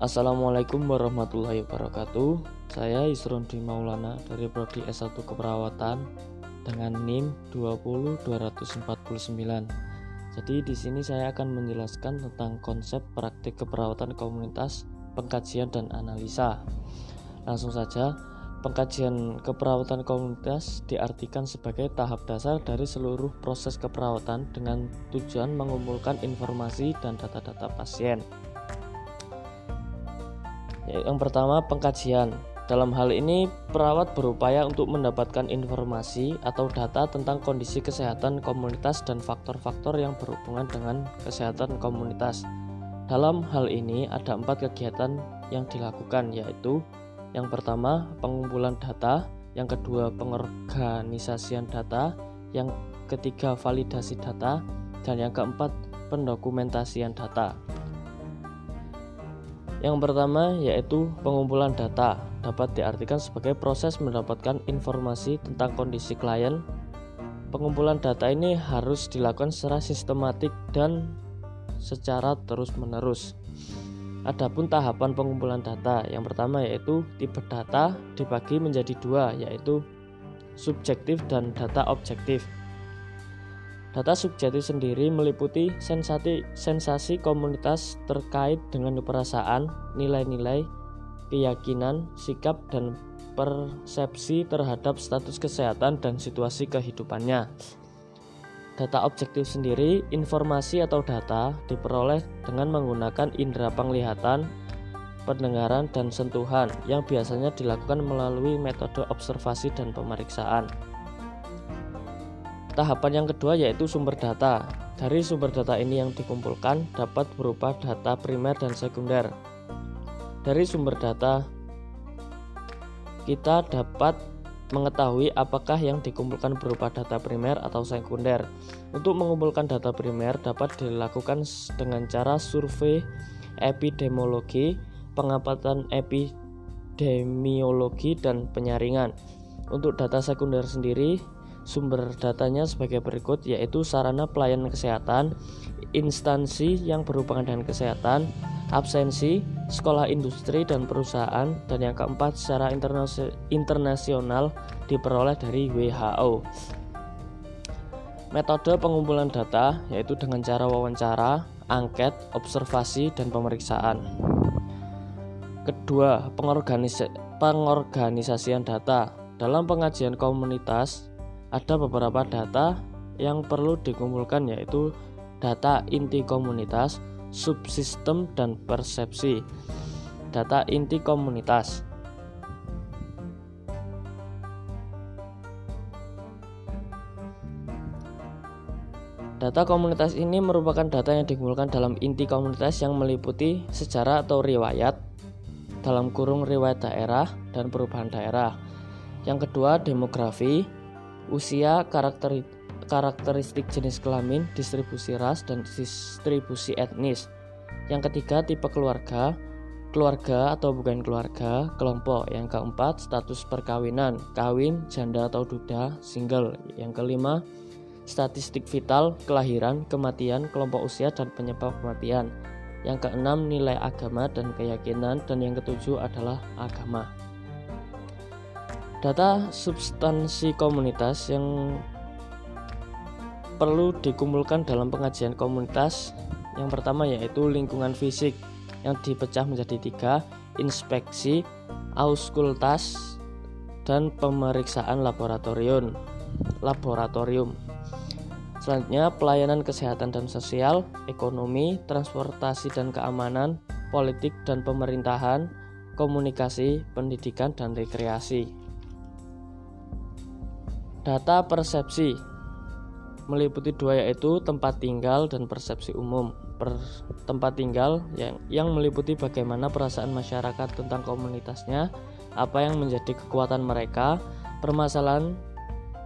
Assalamualaikum warahmatullahi wabarakatuh. Saya Isron Dwi Maulana dari Prodi S1 Keperawatan dengan NIM 20249. Jadi di sini saya akan menjelaskan tentang konsep praktik keperawatan komunitas, pengkajian dan analisa. Langsung saja, pengkajian keperawatan komunitas diartikan sebagai tahap dasar dari seluruh proses keperawatan dengan tujuan mengumpulkan informasi dan data-data pasien. Yang pertama, pengkajian. Dalam hal ini, perawat berupaya untuk mendapatkan informasi atau data tentang kondisi kesehatan komunitas dan faktor-faktor yang berhubungan dengan kesehatan komunitas. Dalam hal ini, ada empat kegiatan yang dilakukan, yaitu yang pertama, pengumpulan data, yang kedua, pengorganisasian data, yang ketiga, validasi data, dan yang keempat, pendokumentasian data. Yang pertama yaitu pengumpulan data dapat diartikan sebagai proses mendapatkan informasi tentang kondisi klien. Pengumpulan data ini harus dilakukan secara sistematik dan secara terus-menerus. Adapun tahapan pengumpulan data, yang pertama yaitu tipe data dibagi menjadi dua, yaitu subjektif dan data objektif. Data subjektif sendiri meliputi sensasi, sensasi komunitas terkait dengan perasaan, nilai-nilai, keyakinan, sikap, dan persepsi terhadap status kesehatan dan situasi kehidupannya. Data objektif sendiri, informasi atau data diperoleh dengan menggunakan indera penglihatan, pendengaran, dan sentuhan yang biasanya dilakukan melalui metode observasi dan pemeriksaan. Tahapan yang kedua yaitu sumber data. Dari sumber data ini yang dikumpulkan dapat berupa data primer dan sekunder. Dari sumber data, kita dapat mengetahui apakah yang dikumpulkan berupa data primer atau sekunder. Untuk mengumpulkan data primer dapat dilakukan dengan cara survei epidemiologi, pengamatan epidemiologi, dan penyaringan. Untuk data sekunder sendiri, sumber datanya sebagai berikut yaitu sarana pelayanan kesehatan, instansi yang berhubungan dengan kesehatan, absensi, sekolah industri dan perusahaan, dan yang keempat secara internasional diperoleh dari WHO. Metode pengumpulan data yaitu dengan cara wawancara, angket, observasi, dan pemeriksaan. Kedua, pengorganis pengorganisasian data. Dalam pengajian komunitas, ada beberapa data yang perlu dikumpulkan yaitu data inti komunitas, subsistem, dan persepsi. Data inti komunitas. Data komunitas ini merupakan data yang dikumpulkan dalam inti komunitas yang meliputi sejarah atau riwayat, dalam kurung riwayat daerah dan perubahan daerah. Yang kedua, demografi, usia, karakter karakteristik jenis kelamin, distribusi ras, dan distribusi etnis. Yang ketiga, tipe keluarga, keluarga atau bukan keluarga, kelompok. Yang keempat, status perkawinan, kawin, janda atau duda, single. Yang kelima, statistik vital, kelahiran, kematian, kelompok usia, dan penyebab kematian. Yang keenam, nilai agama dan keyakinan, dan yang ketujuh adalah agama. Data substansi komunitas yang perlu dikumpulkan dalam pengajian komunitas yang pertama yaitu lingkungan fisik yang dipecah menjadi tiga inspeksi, auskultas, dan pemeriksaan laboratorium. Laboratorium. Selanjutnya pelayanan kesehatan dan sosial, ekonomi, transportasi dan keamanan, politik dan pemerintahan, komunikasi, pendidikan dan rekreasi. Data persepsi meliputi dua yaitu tempat tinggal dan persepsi umum. Per, tempat tinggal yang yang meliputi bagaimana perasaan masyarakat tentang komunitasnya, apa yang menjadi kekuatan mereka, permasalahan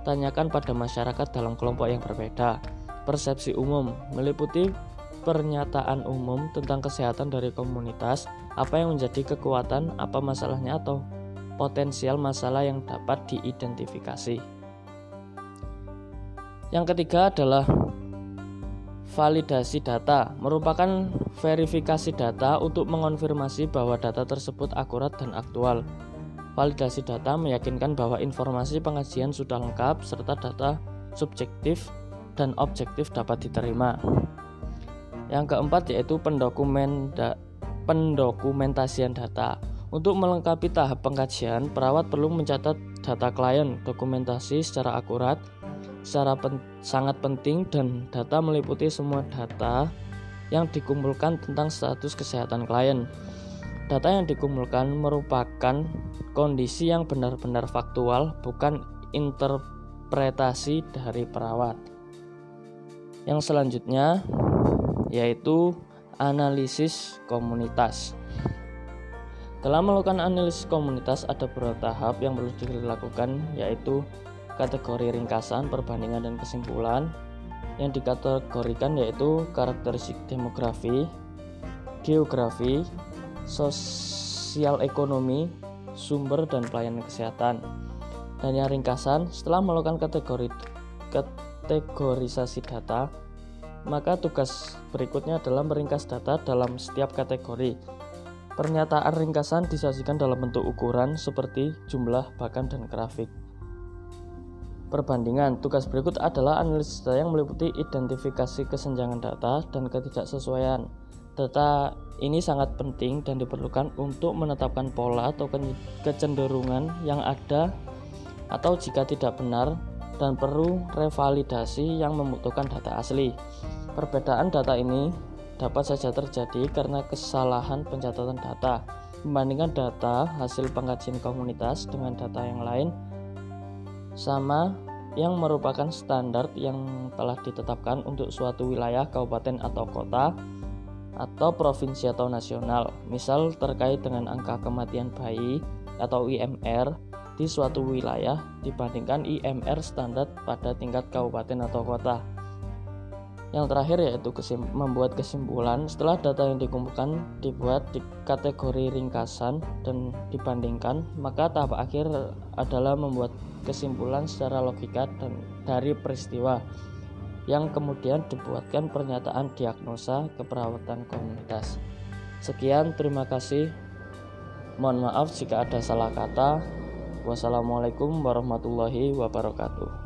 tanyakan pada masyarakat dalam kelompok yang berbeda. Persepsi umum meliputi pernyataan umum tentang kesehatan dari komunitas, apa yang menjadi kekuatan, apa masalahnya atau potensial masalah yang dapat diidentifikasi. Yang ketiga adalah validasi data merupakan verifikasi data untuk mengonfirmasi bahwa data tersebut akurat dan aktual. Validasi data meyakinkan bahwa informasi pengajian sudah lengkap serta data subjektif dan objektif dapat diterima. Yang keempat yaitu pendokumen da pendokumentasian data. Untuk melengkapi tahap pengkajian, perawat perlu mencatat data klien, dokumentasi secara akurat, secara pen sangat penting dan data meliputi semua data yang dikumpulkan tentang status kesehatan klien. Data yang dikumpulkan merupakan kondisi yang benar-benar faktual, bukan interpretasi dari perawat. Yang selanjutnya yaitu analisis komunitas. Dalam melakukan analisis komunitas ada beberapa tahap yang perlu dilakukan yaitu kategori ringkasan, perbandingan dan kesimpulan. Yang dikategorikan yaitu karakteristik demografi, geografi, sosial ekonomi, sumber dan pelayanan kesehatan. Dan yang ringkasan, setelah melakukan kategori kategorisasi data, maka tugas berikutnya adalah meringkas data dalam setiap kategori Pernyataan ringkasan disajikan dalam bentuk ukuran seperti jumlah, bahkan, dan grafik. Perbandingan tugas berikut adalah analisis data yang meliputi identifikasi kesenjangan data dan ketidaksesuaian. Data ini sangat penting dan diperlukan untuk menetapkan pola atau kecenderungan yang ada atau jika tidak benar dan perlu revalidasi yang membutuhkan data asli. Perbedaan data ini dapat saja terjadi karena kesalahan pencatatan data. Membandingkan data hasil pengkajian komunitas dengan data yang lain sama yang merupakan standar yang telah ditetapkan untuk suatu wilayah, kabupaten atau kota atau provinsi atau nasional. Misal terkait dengan angka kematian bayi atau IMR di suatu wilayah dibandingkan IMR standar pada tingkat kabupaten atau kota. Yang terakhir yaitu kesim membuat kesimpulan setelah data yang dikumpulkan dibuat di kategori ringkasan dan dibandingkan, maka tahap akhir adalah membuat kesimpulan secara logika dan dari peristiwa yang kemudian dibuatkan pernyataan diagnosa keperawatan komunitas. Sekian, terima kasih. Mohon maaf jika ada salah kata. Wassalamualaikum warahmatullahi wabarakatuh.